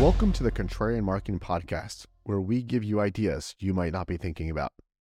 Welcome to the Contrarian Marketing Podcast, where we give you ideas you might not be thinking about.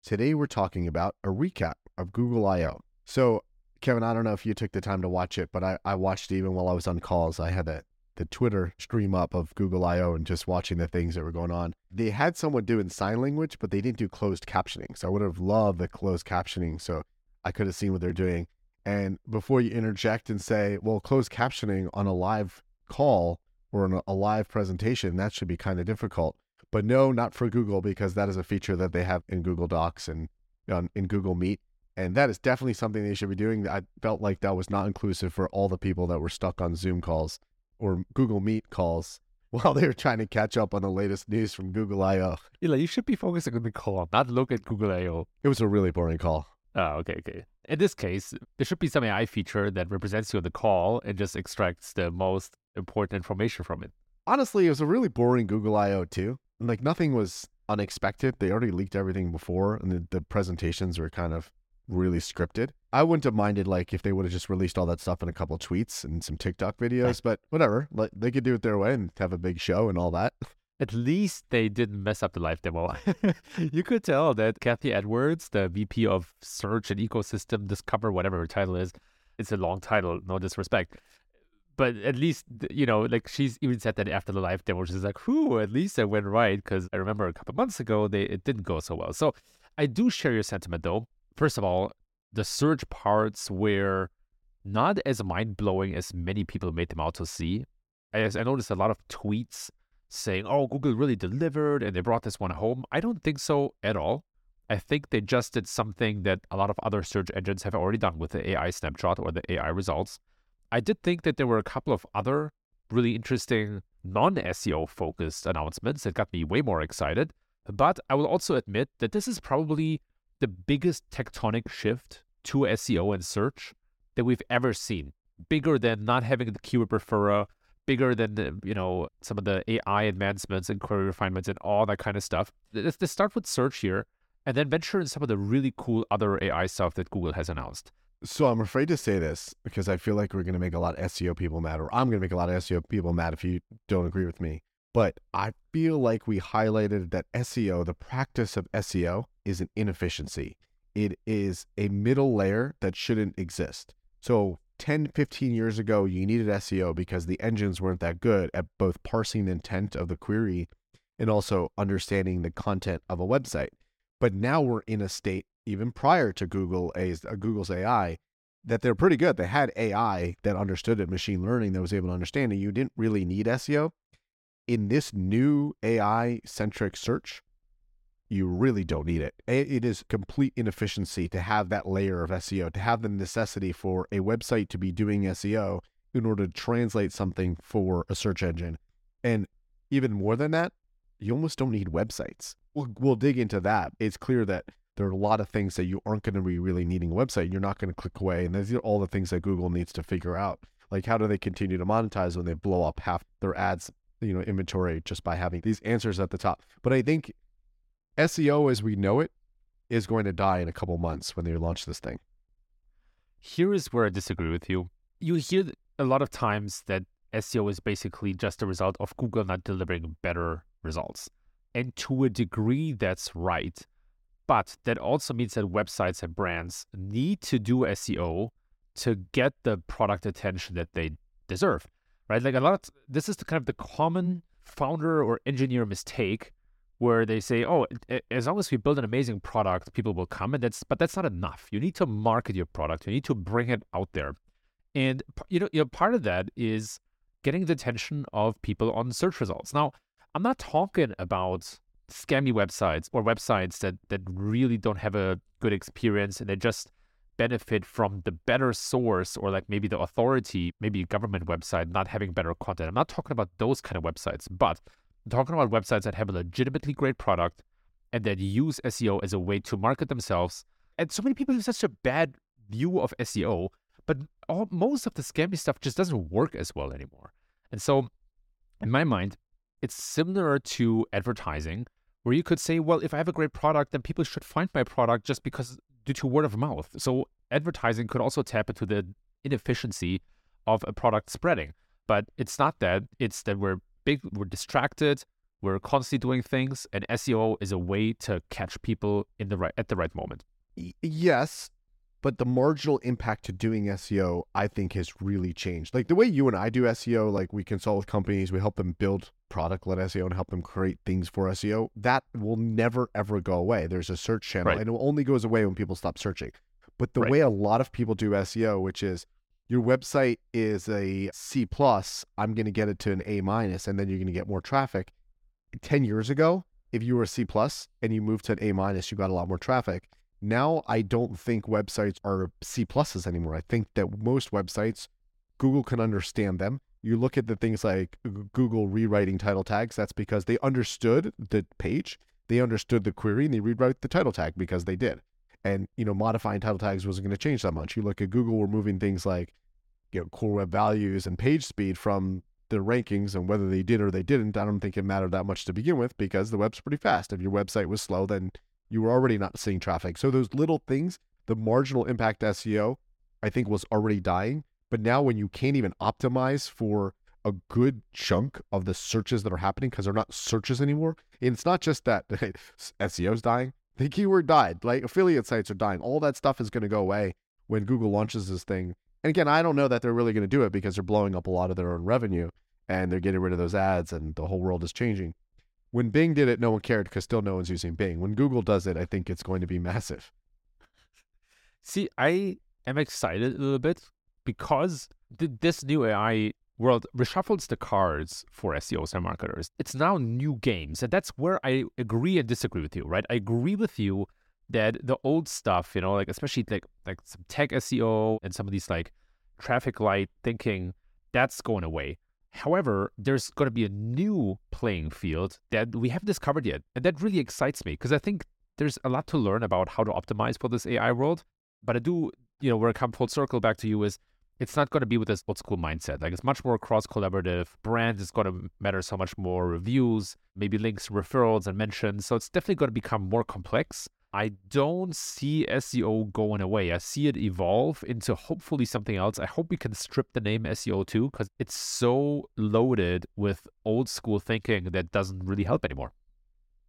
Today, we're talking about a recap of Google I/O. So, Kevin, I don't know if you took the time to watch it, but I, I watched it even while I was on calls. I had the, the Twitter stream up of Google I/O and just watching the things that were going on. They had someone doing sign language, but they didn't do closed captioning. So I would have loved the closed captioning so I could have seen what they're doing. And before you interject and say, well, closed captioning on a live call or in a live presentation, that should be kind of difficult. But no, not for Google because that is a feature that they have in Google Docs and on, in Google Meet. And that is definitely something they should be doing. I felt like that was not inclusive for all the people that were stuck on Zoom calls or Google Meet calls while they were trying to catch up on the latest news from Google I/O. Eli, you should be focusing on the call, not look at Google I/O. It was a really boring call. Oh, okay, okay. In this case, there should be some AI feature that represents you on the call and just extracts the most important information from it. Honestly, it was a really boring Google I/O too. Like nothing was unexpected. They already leaked everything before, and the, the presentations were kind of really scripted. I wouldn't have minded like if they would have just released all that stuff in a couple of tweets and some TikTok eh. videos, but whatever. Like they could do it their way and have a big show and all that. At least they didn't mess up the live demo. you could tell that Cathy Edwards, the VP of Search and Ecosystem Discover, whatever her title is, it's a long title, no disrespect. But at least, you know, like she's even said that after the live demo, she's like, whew, at least I went right. Because I remember a couple months ago, they it didn't go so well. So I do share your sentiment, though. First of all, the search parts were not as mind blowing as many people made them out to see. I noticed a lot of tweets saying, oh, Google really delivered and they brought this one home. I don't think so at all. I think they just did something that a lot of other search engines have already done with the AI snapshot or the AI results. I did think that there were a couple of other really interesting non SEO focused announcements that got me way more excited. But I will also admit that this is probably the biggest tectonic shift to SEO and search that we've ever seen. Bigger than not having the keyword referrer, bigger than you know some of the AI advancements and query refinements and all that kind of stuff. Let's, let's start with search here, and then venture in some of the really cool other AI stuff that Google has announced. So I'm afraid to say this because I feel like we're going to make a lot of SEO people mad, or I'm going to make a lot of SEO people mad if you don't agree with me. But I feel like we highlighted that SEO, the practice of SEO, is an inefficiency. It is a middle layer that shouldn't exist. So 10, 15 years ago, you needed SEO because the engines weren't that good at both parsing the intent of the query and also understanding the content of a website. But now we're in a state, even prior to Google uh, Google's AI, that they're pretty good. They had AI that understood it, machine learning that was able to understand it. You didn't really need SEO. In this new AI centric search, you really don't need it. It is complete inefficiency to have that layer of SEO, to have the necessity for a website to be doing SEO in order to translate something for a search engine. And even more than that, you almost don't need websites. We'll, we'll dig into that. It's clear that there are a lot of things that you aren't going to be really needing a website. You're not going to click away. And these are all the things that Google needs to figure out. Like, how do they continue to monetize when they blow up half their ads, you know, inventory just by having these answers at the top? But I think SEO as we know it is going to die in a couple months when they launch this thing. Here is where I disagree with you. You hear a lot of times that SEO is basically just a result of Google not delivering better results. And to a degree, that's right. But that also means that websites and brands need to do SEO to get the product attention that they deserve, right? Like a lot of this is the kind of the common founder or engineer mistake where they say, "Oh, as long as we build an amazing product, people will come." And that's but that's not enough. You need to market your product. You need to bring it out there, and you know, you know, part of that is getting the attention of people on search results. Now, I'm not talking about scammy websites or websites that that really don't have a good experience and they just benefit from the better source or like maybe the authority, maybe a government website not having better content. I'm not talking about those kind of websites, but Talking about websites that have a legitimately great product and that use SEO as a way to market themselves. And so many people have such a bad view of SEO, but all, most of the scammy stuff just doesn't work as well anymore. And so, in my mind, it's similar to advertising, where you could say, well, if I have a great product, then people should find my product just because due to word of mouth. So, advertising could also tap into the inefficiency of a product spreading. But it's not that, it's that we're big, we're distracted, we're constantly doing things, and SEO is a way to catch people in the right at the right moment. Yes, but the marginal impact to doing SEO, I think, has really changed. Like the way you and I do SEO, like we consult with companies, we help them build product led SEO and help them create things for SEO. That will never ever go away. There's a search channel, Right. and it only goes away when people stop searching. But the Right. way a lot of people do SEO, which is your website is a C plus, I'm going to get it to an A minus, and then you're going to get more traffic. Ten years ago, if you were a C plus and you moved to an A minus, you got a lot more traffic. Now I don't think websites are C pluses anymore. I think that most websites, Google can understand them. You look at the things like Google rewriting title tags, that's because they understood the page, they understood the query, and they rewrite the title tag because they did. And you know, modifying title tags wasn't going to change that much. You look at Google, we're moving things like you know, core web vitals and page speed from the rankings and whether they did or they didn't, I don't think it mattered that much to begin with because the web's pretty fast. If your website was slow, then you were already not seeing traffic. So those little things, the marginal impact SEO, I think was already dying. But now when you can't even optimize for a good chunk of the searches that are happening because they're not searches anymore, and it's not just that SEO's dying, the keyword died. Like affiliate sites are dying. All that stuff is going to go away when Google launches this thing. And again, I don't know that they're really going to do it because they're blowing up a lot of their own revenue and they're getting rid of those ads and the whole world is changing. When Bing did it, no one cared because still no one's using Bing. When Google does it, I think it's going to be massive. See, I am excited a little bit because th- this new AI world reshuffles the cards for SEOs and marketers. It's now new games, and that's where I agree and disagree with you. Right? I agree with you that the old stuff, you know, like especially like like some tech SEO and some of these like traffic light thinking, that's going away. However, there's going to be a new playing field that we haven't discovered yet, and that really excites me because I think there's a lot to learn about how to optimize for this AI world. But I do, you know, where I come full circle back to you is it's not going to be with this old school mindset. Like it's much more cross collaborative. Brand is going to matter so much more. Reviews, maybe links, referrals, and mentions. So it's definitely going to become more complex. I don't see SEO going away. I see it evolve into hopefully something else. I hope we can strip the name SEO too, because it's so loaded with old school thinking that doesn't really help anymore.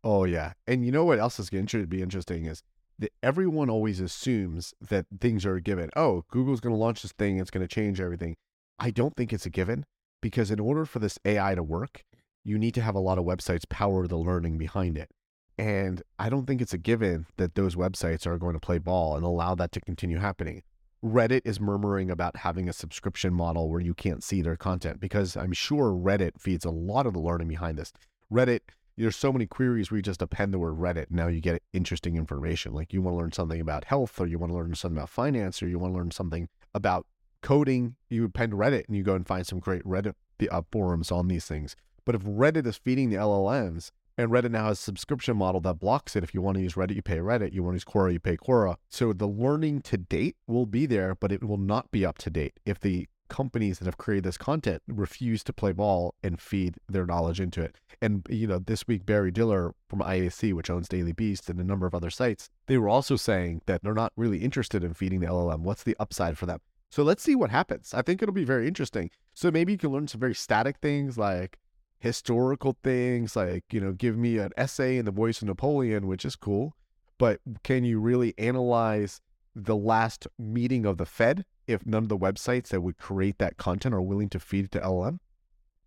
Oh yeah, and you know what else is going to be interesting is that everyone always assumes that things are a given. Oh, Google's going to launch this thing; it's going to change everything. I don't think it's a given because in order for this AI to work, you need to have a lot of websites power the learning behind it. And I don't think it's a given that those websites are going to play ball and allow that to continue happening. Reddit is murmuring about having a subscription model where you can't see their content because I'm sure Reddit feeds a lot of the learning behind this. Reddit, there's so many queries where you just append the word Reddit. Now you get interesting information. Like you want to learn something about health, or you want to learn something about finance, or you want to learn something about coding. You append Reddit and you go and find some great Reddit uh, forums on these things. But if Reddit is feeding the LLMs, and Reddit now has a subscription model that blocks it. If you want to use Reddit, you pay Reddit. You want to use Quora, you pay Quora. So the learning to date will be there, but it will not be up to date if the companies that have created this content refuse to play ball and feed their knowledge into it. And you know, this week Barry Diller from IAC, which owns Daily Beast and a number of other sites, they were also saying that they're not really interested in feeding the LLM. What's the upside for them? So let's see what happens. I think it'll be very interesting. So maybe you can learn some very static things like historical things like you know give me an essay in the voice of napoleon which is cool but can you really analyze the last meeting of the fed if none of the websites that would create that content are willing to feed it to llm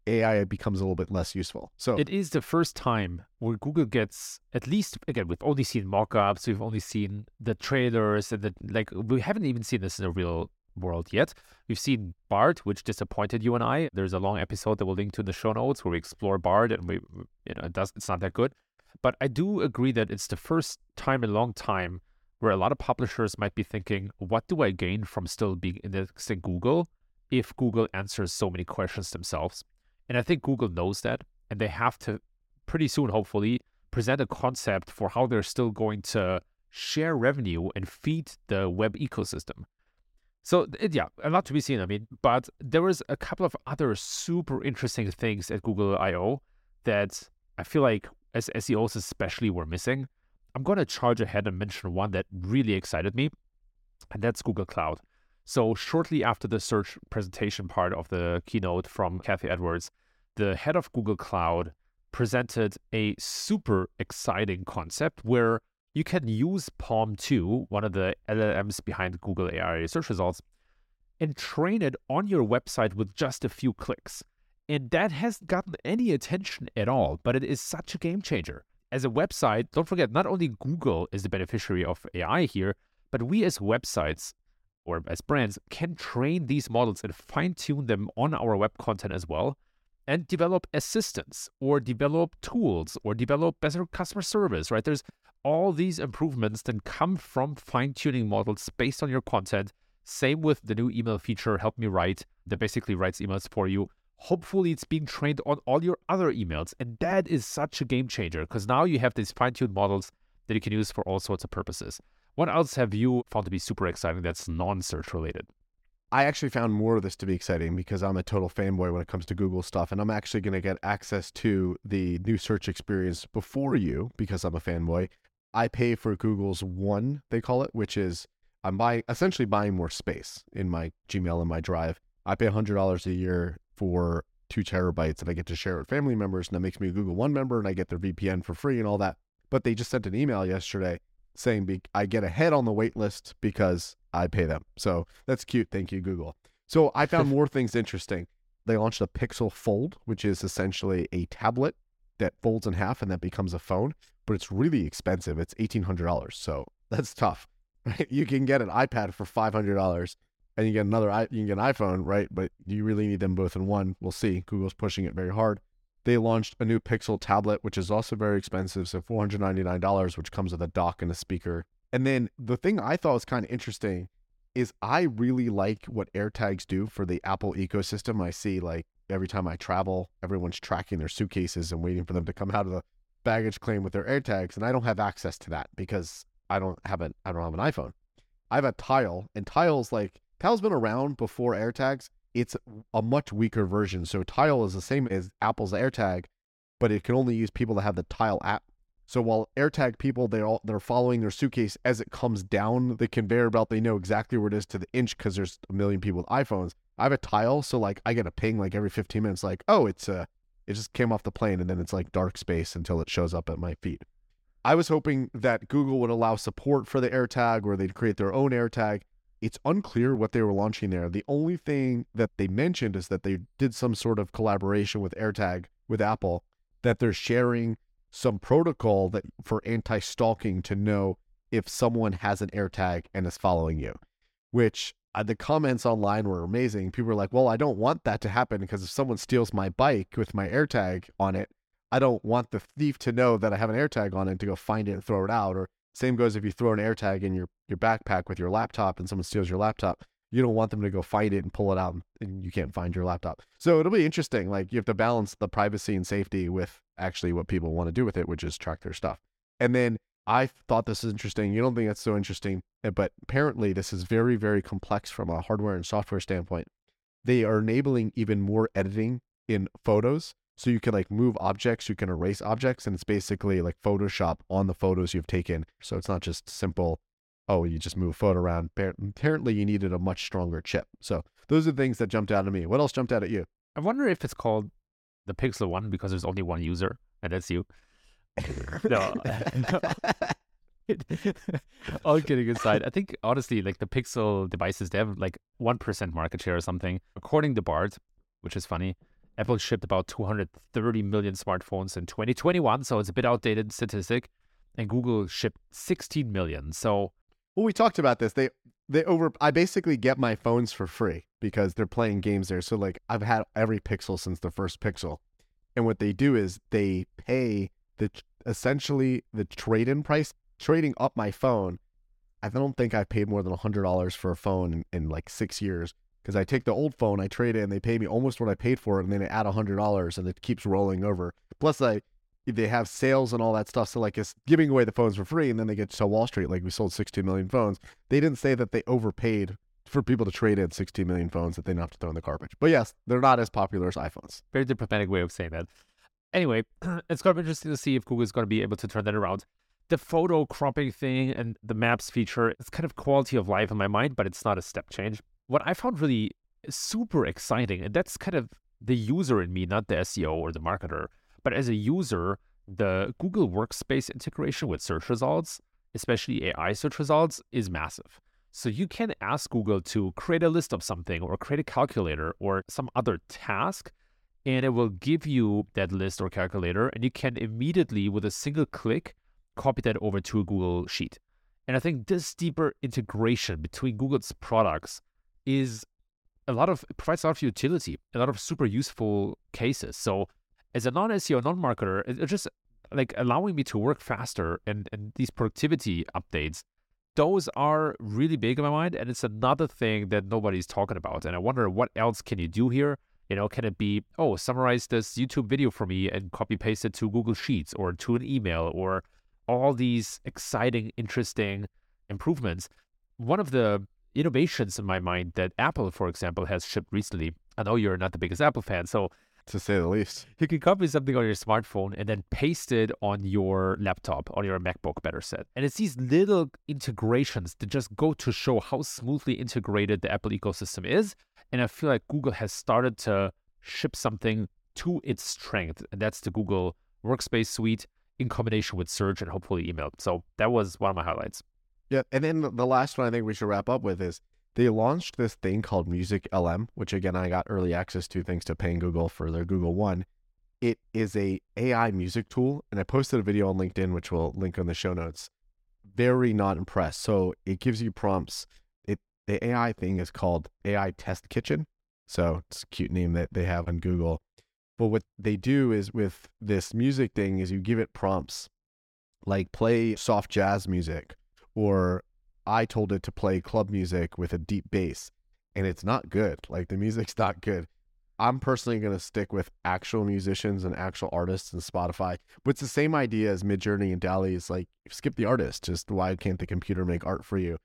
ai becomes a little bit less useful so It is the first time where Google gets at least again we've only seen mock-ups, we've only seen the trailers and the like we haven't even seen this in a real world yet. We've seen Bard, which disappointed you and I. There's a long episode that we'll link to in the show notes where we explore Bard and we you know it does it's not that good. But I do agree that it's the first time in a long time where a lot of publishers might be thinking, what do I gain from still being indexed in Google if Google answers so many questions themselves? And I think Google knows that, and they have to pretty soon, hopefully, present a concept for how they're still going to share revenue and feed the web ecosystem. So it, yeah, a lot to be seen. I mean, but there was a couple of other super interesting things at Google I/O that I feel like as SEOs especially were missing. I'm going to charge ahead and mention one that really excited me, and that's Google Cloud. So shortly after the search presentation part of the keynote from Cathy Edwards, the head of Google Cloud presented a super exciting concept where you can use PaLM 2, one of the LLMs behind Google AI search results, and train it on your website with just a few clicks. And that hasn't gotten any attention at all, but it is such a game changer. As a website, don't forget, not only Google is the beneficiary of AI here, but we as websites or as brands can train these models and fine tune them on our web content as well and develop assistants or develop tools or develop better customer service, right? There's all these improvements then come from fine tuning models based on your content. Same with the new email feature, Help Me Write, that basically writes emails for you. Hopefully, it's being trained on all your other emails. And that is such a game changer because now you have these fine tuned models that you can use for all sorts of purposes. What else have you found to be super exciting that's non search related? I actually found more of this to be exciting because I'm a total fanboy when it comes to Google stuff. And I'm actually going to get access to the new search experience before you because I'm a fanboy. I pay for Google's One, they call it, which is I'm buying essentially buying more space in my Gmail and my Drive. I pay $100 a year for two terabytes and I get to share with family members. And that makes me a Google One member and I get their VPN for free and all that. But they just sent an email yesterday saying be- I get ahead on the wait list because I pay them. So that's cute. Thank you, Google. So I found more things interesting. They launched a Pixel Fold, which is essentially a tablet that folds in half and that becomes a phone, but it's really expensive. It's $1,800. So that's tough. Right? You can get an iPad for $500 and you get another, you can get an iPhone, right? But you really need them both in one. We'll see. Google's pushing it very hard. They launched a new Pixel tablet, which is also very expensive, so $499, which comes with a dock and a speaker. And then the thing I thought was kind of interesting is I really like what AirTags do for the Apple ecosystem. I see like every time I travel, everyone's tracking their suitcases and waiting for them to come out of the baggage claim with their AirTags, and I don't have access to that because I don't have an I don't have an iPhone. I have a Tile, and Tile's like Tile's been around before AirTags, it's a much weaker version. So Tile is the same as Apple's AirTag, but it can only use people that have the Tile app. So while AirTag people they're all they're following their suitcase as it comes down the conveyor belt, they know exactly where it is to the inch because there's a million people with iPhones. I have a Tile, so like I get a ping like every 15 minutes, like oh it's uh it just came off the plane and then it's like dark space until it shows up at my feet. I was hoping that Google would allow support for the AirTag or they'd create their own AirTag it's unclear what they were launching there. The only thing that they mentioned is that they did some sort of collaboration with AirTag with Apple, that they're sharing some protocol that for anti-stalking to know if someone has an AirTag and is following you. Which uh, the comments online were amazing. People were like, "Well, I don't want that to happen because if someone steals my bike with my AirTag on it, I don't want the thief to know that I have an AirTag on it to go find it and throw it out or same goes if you throw an AirTag in your, your backpack with your laptop and someone steals your laptop. You don't want them to go find it and pull it out and you can't find your laptop. So it'll be interesting. Like you have to balance the privacy and safety with actually what people want to do with it, which is track their stuff. And then I thought this is interesting. You don't think that's so interesting, eh, but apparently this is very, very complex from a hardware and software standpoint. They are enabling even more editing in photos so you can like move objects, you can erase objects, and it's basically like Photoshop on the photos you've taken. So it's not just simple, oh, you just move a photo around. Apparently, you needed a much stronger chip. So those are things that jumped out at me. What else jumped out at you? I wonder if it's called the Pixel One because there's only one user, and that's you. No. All kidding aside, I think honestly, like the Pixel devices, they have like 1% market share or something. According to Bard, which is funny, Apple shipped about 230 million smartphones in 2021, so it's a bit outdated statistic. And Google shipped 16 million. So, well, we talked about this. They they over. I basically get my phones for free because they're playing games there. So like I've had every Pixel since the first Pixel, and what they do is they pay the essentially the trade in price, trading up my phone. I don't think I've paid more than hundred dollars for a phone in, in like six years because I take the old phone, I trade it, and they pay me almost what I paid for it, and then I add hundred dollars, and it keeps rolling over. Plus, I they have sales and all that stuff, so like it's giving away the phones for free, and then they get to Wall Street like we sold 16 million phones. They didn't say that they overpaid for people to trade in 16 million phones that they don't have to throw in the garbage. But yes, they're not as popular as iPhones. Very diplomatic way of saying that. Anyway, it's going to be interesting to see if Google is going to be able to turn that around. The photo cropping thing and the maps feature, it's kind of quality of life in my mind, but it's not a step change what I found really super exciting, and that's kind of the user in me, not the SEO or the marketer, but as a user, the Google Workspace integration with search results, especially AI search results, is massive. So you can ask Google to create a list of something or create a calculator or some other task, and it will give you that list or calculator, and you can immediately, with a single click, copy that over to a Google Sheet. And I think this deeper integration between Google's products is a lot of provides a lot of utility, a lot of super useful cases. So as a non-SEO, non-marketer, it's just like allowing me to work faster and, and these productivity updates, those are really big in my mind. And it's another thing that nobody's talking about. And I wonder what else can you do here? You know, can it be, oh, summarize this YouTube video for me and copy paste it to Google Sheets or to an email or all these exciting, interesting improvements. One of the innovations in my mind that Apple, for example, has shipped recently. I know you're not the biggest Apple fan, so to say the least. You can copy something on your smartphone and then paste it on your laptop, on your MacBook, better said. And it's these little integrations that just go to show how smoothly integrated the Apple ecosystem is. And I feel like Google has started to ship something to its strength, and that's the Google Workspace Suite in combination with search and hopefully email. So that was one of my highlights. Yeah. And then the last one I think we should wrap up with is they launched this thing called Music LM, which again I got early access to thanks to paying Google for their Google One. It is a AI music tool, and I posted a video on LinkedIn, which we'll link on the show notes. Very not impressed. So it gives you prompts. The AI thing is called AI Test Kitchen. So it's a cute name that they have on Google. But what they do is with this music thing is you give it prompts like play soft jazz music or I told it to play club music with a deep bass and it's not good. Like the music's not good. I'm personally going to stick with actual musicians and actual artists and Spotify. But it's the same idea as Midjourney and DALL-E. It's like skip the artist. Just why can't the computer make art for you?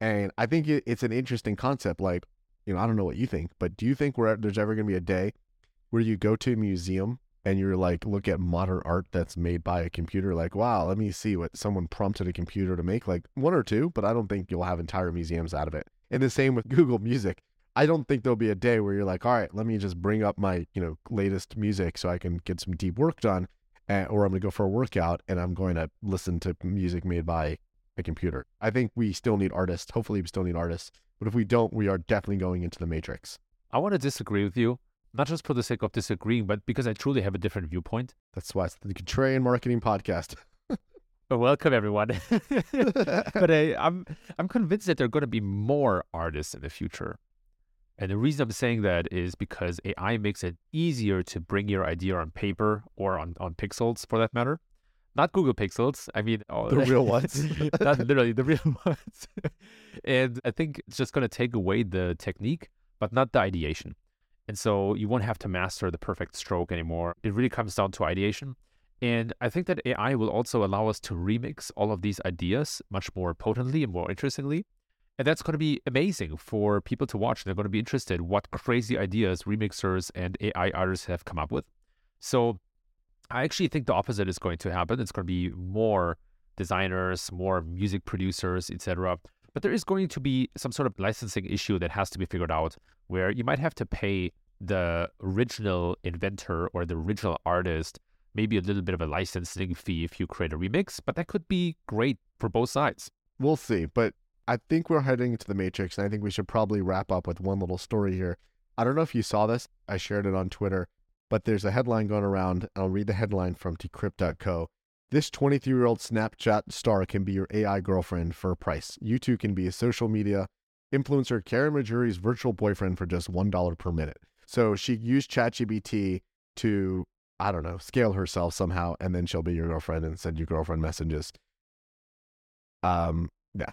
And I think it, it's an interesting concept. Like, you know, I don't know what you think, but do you think where there's ever going to be a day where you go to a museum and you're like look at modern art that's made by a computer like wow let me see what someone prompted a computer to make like one or two but i don't think you'll have entire museums out of it and the same with google music i don't think there'll be a day where you're like all right let me just bring up my you know latest music so i can get some deep work done and, or i'm going to go for a workout and i'm going to listen to music made by a computer i think we still need artists hopefully we still need artists but if we don't we are definitely going into the matrix i want to disagree with you not just for the sake of disagreeing, but because I truly have a different viewpoint. That's why it's the Contrarian Marketing Podcast. Welcome everyone. but I, I'm I'm convinced that there are going to be more artists in the future. And the reason I'm saying that is because AI makes it easier to bring your idea on paper or on, on pixels for that matter. Not Google Pixels. I mean, oh, the real ones. not literally the real ones. and I think it's just going to take away the technique, but not the ideation. And so you won't have to master the perfect stroke anymore. It really comes down to ideation. And I think that AI will also allow us to remix all of these ideas much more potently and more interestingly. And that's going to be amazing for people to watch. They're going to be interested what crazy ideas remixers and AI artists have come up with. So I actually think the opposite is going to happen. It's going to be more designers, more music producers, etc. But there is going to be some sort of licensing issue that has to be figured out where you might have to pay the original inventor or the original artist maybe a little bit of a licensing fee if you create a remix, but that could be great for both sides. We'll see. But I think we're heading into the Matrix, and I think we should probably wrap up with one little story here. I don't know if you saw this, I shared it on Twitter, but there's a headline going around. I'll read the headline from decrypt.co. This 23 year old Snapchat star can be your AI girlfriend for a price. You too can be a social media influencer Caryn Marjorie's virtual boyfriend for just $1 per minute. So she used ChatGPT to, I don't know, scale herself somehow, and then she'll be your girlfriend and send you girlfriend messages. Um, yeah.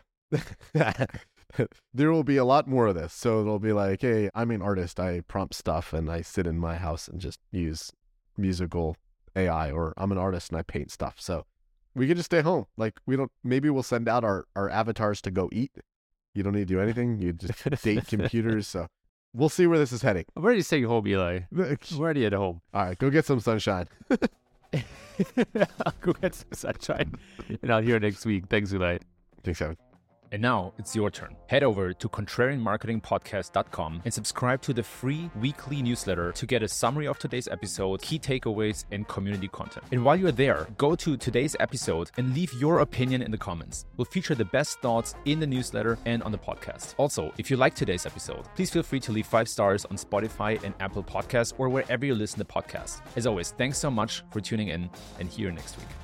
there will be a lot more of this. So it'll be like, hey, I'm an artist. I prompt stuff and I sit in my house and just use musical AI, or I'm an artist and I paint stuff. So we can just stay home. Like we don't. Maybe we'll send out our our avatars to go eat. You don't need to do anything. You just date computers. So we'll see where this is heading. I'm ready to stay home, Eli. I'm ready at home. All right, go get some sunshine. I'll go get some sunshine, and I'll hear you next week. Thanks, Eli. Thanks, Evan. And now it's your turn. Head over to contrarianmarketingpodcast.com and subscribe to the free weekly newsletter to get a summary of today's episode, key takeaways, and community content. And while you're there, go to today's episode and leave your opinion in the comments. We'll feature the best thoughts in the newsletter and on the podcast. Also, if you like today's episode, please feel free to leave five stars on Spotify and Apple Podcasts or wherever you listen to podcasts. As always, thanks so much for tuning in and you next week.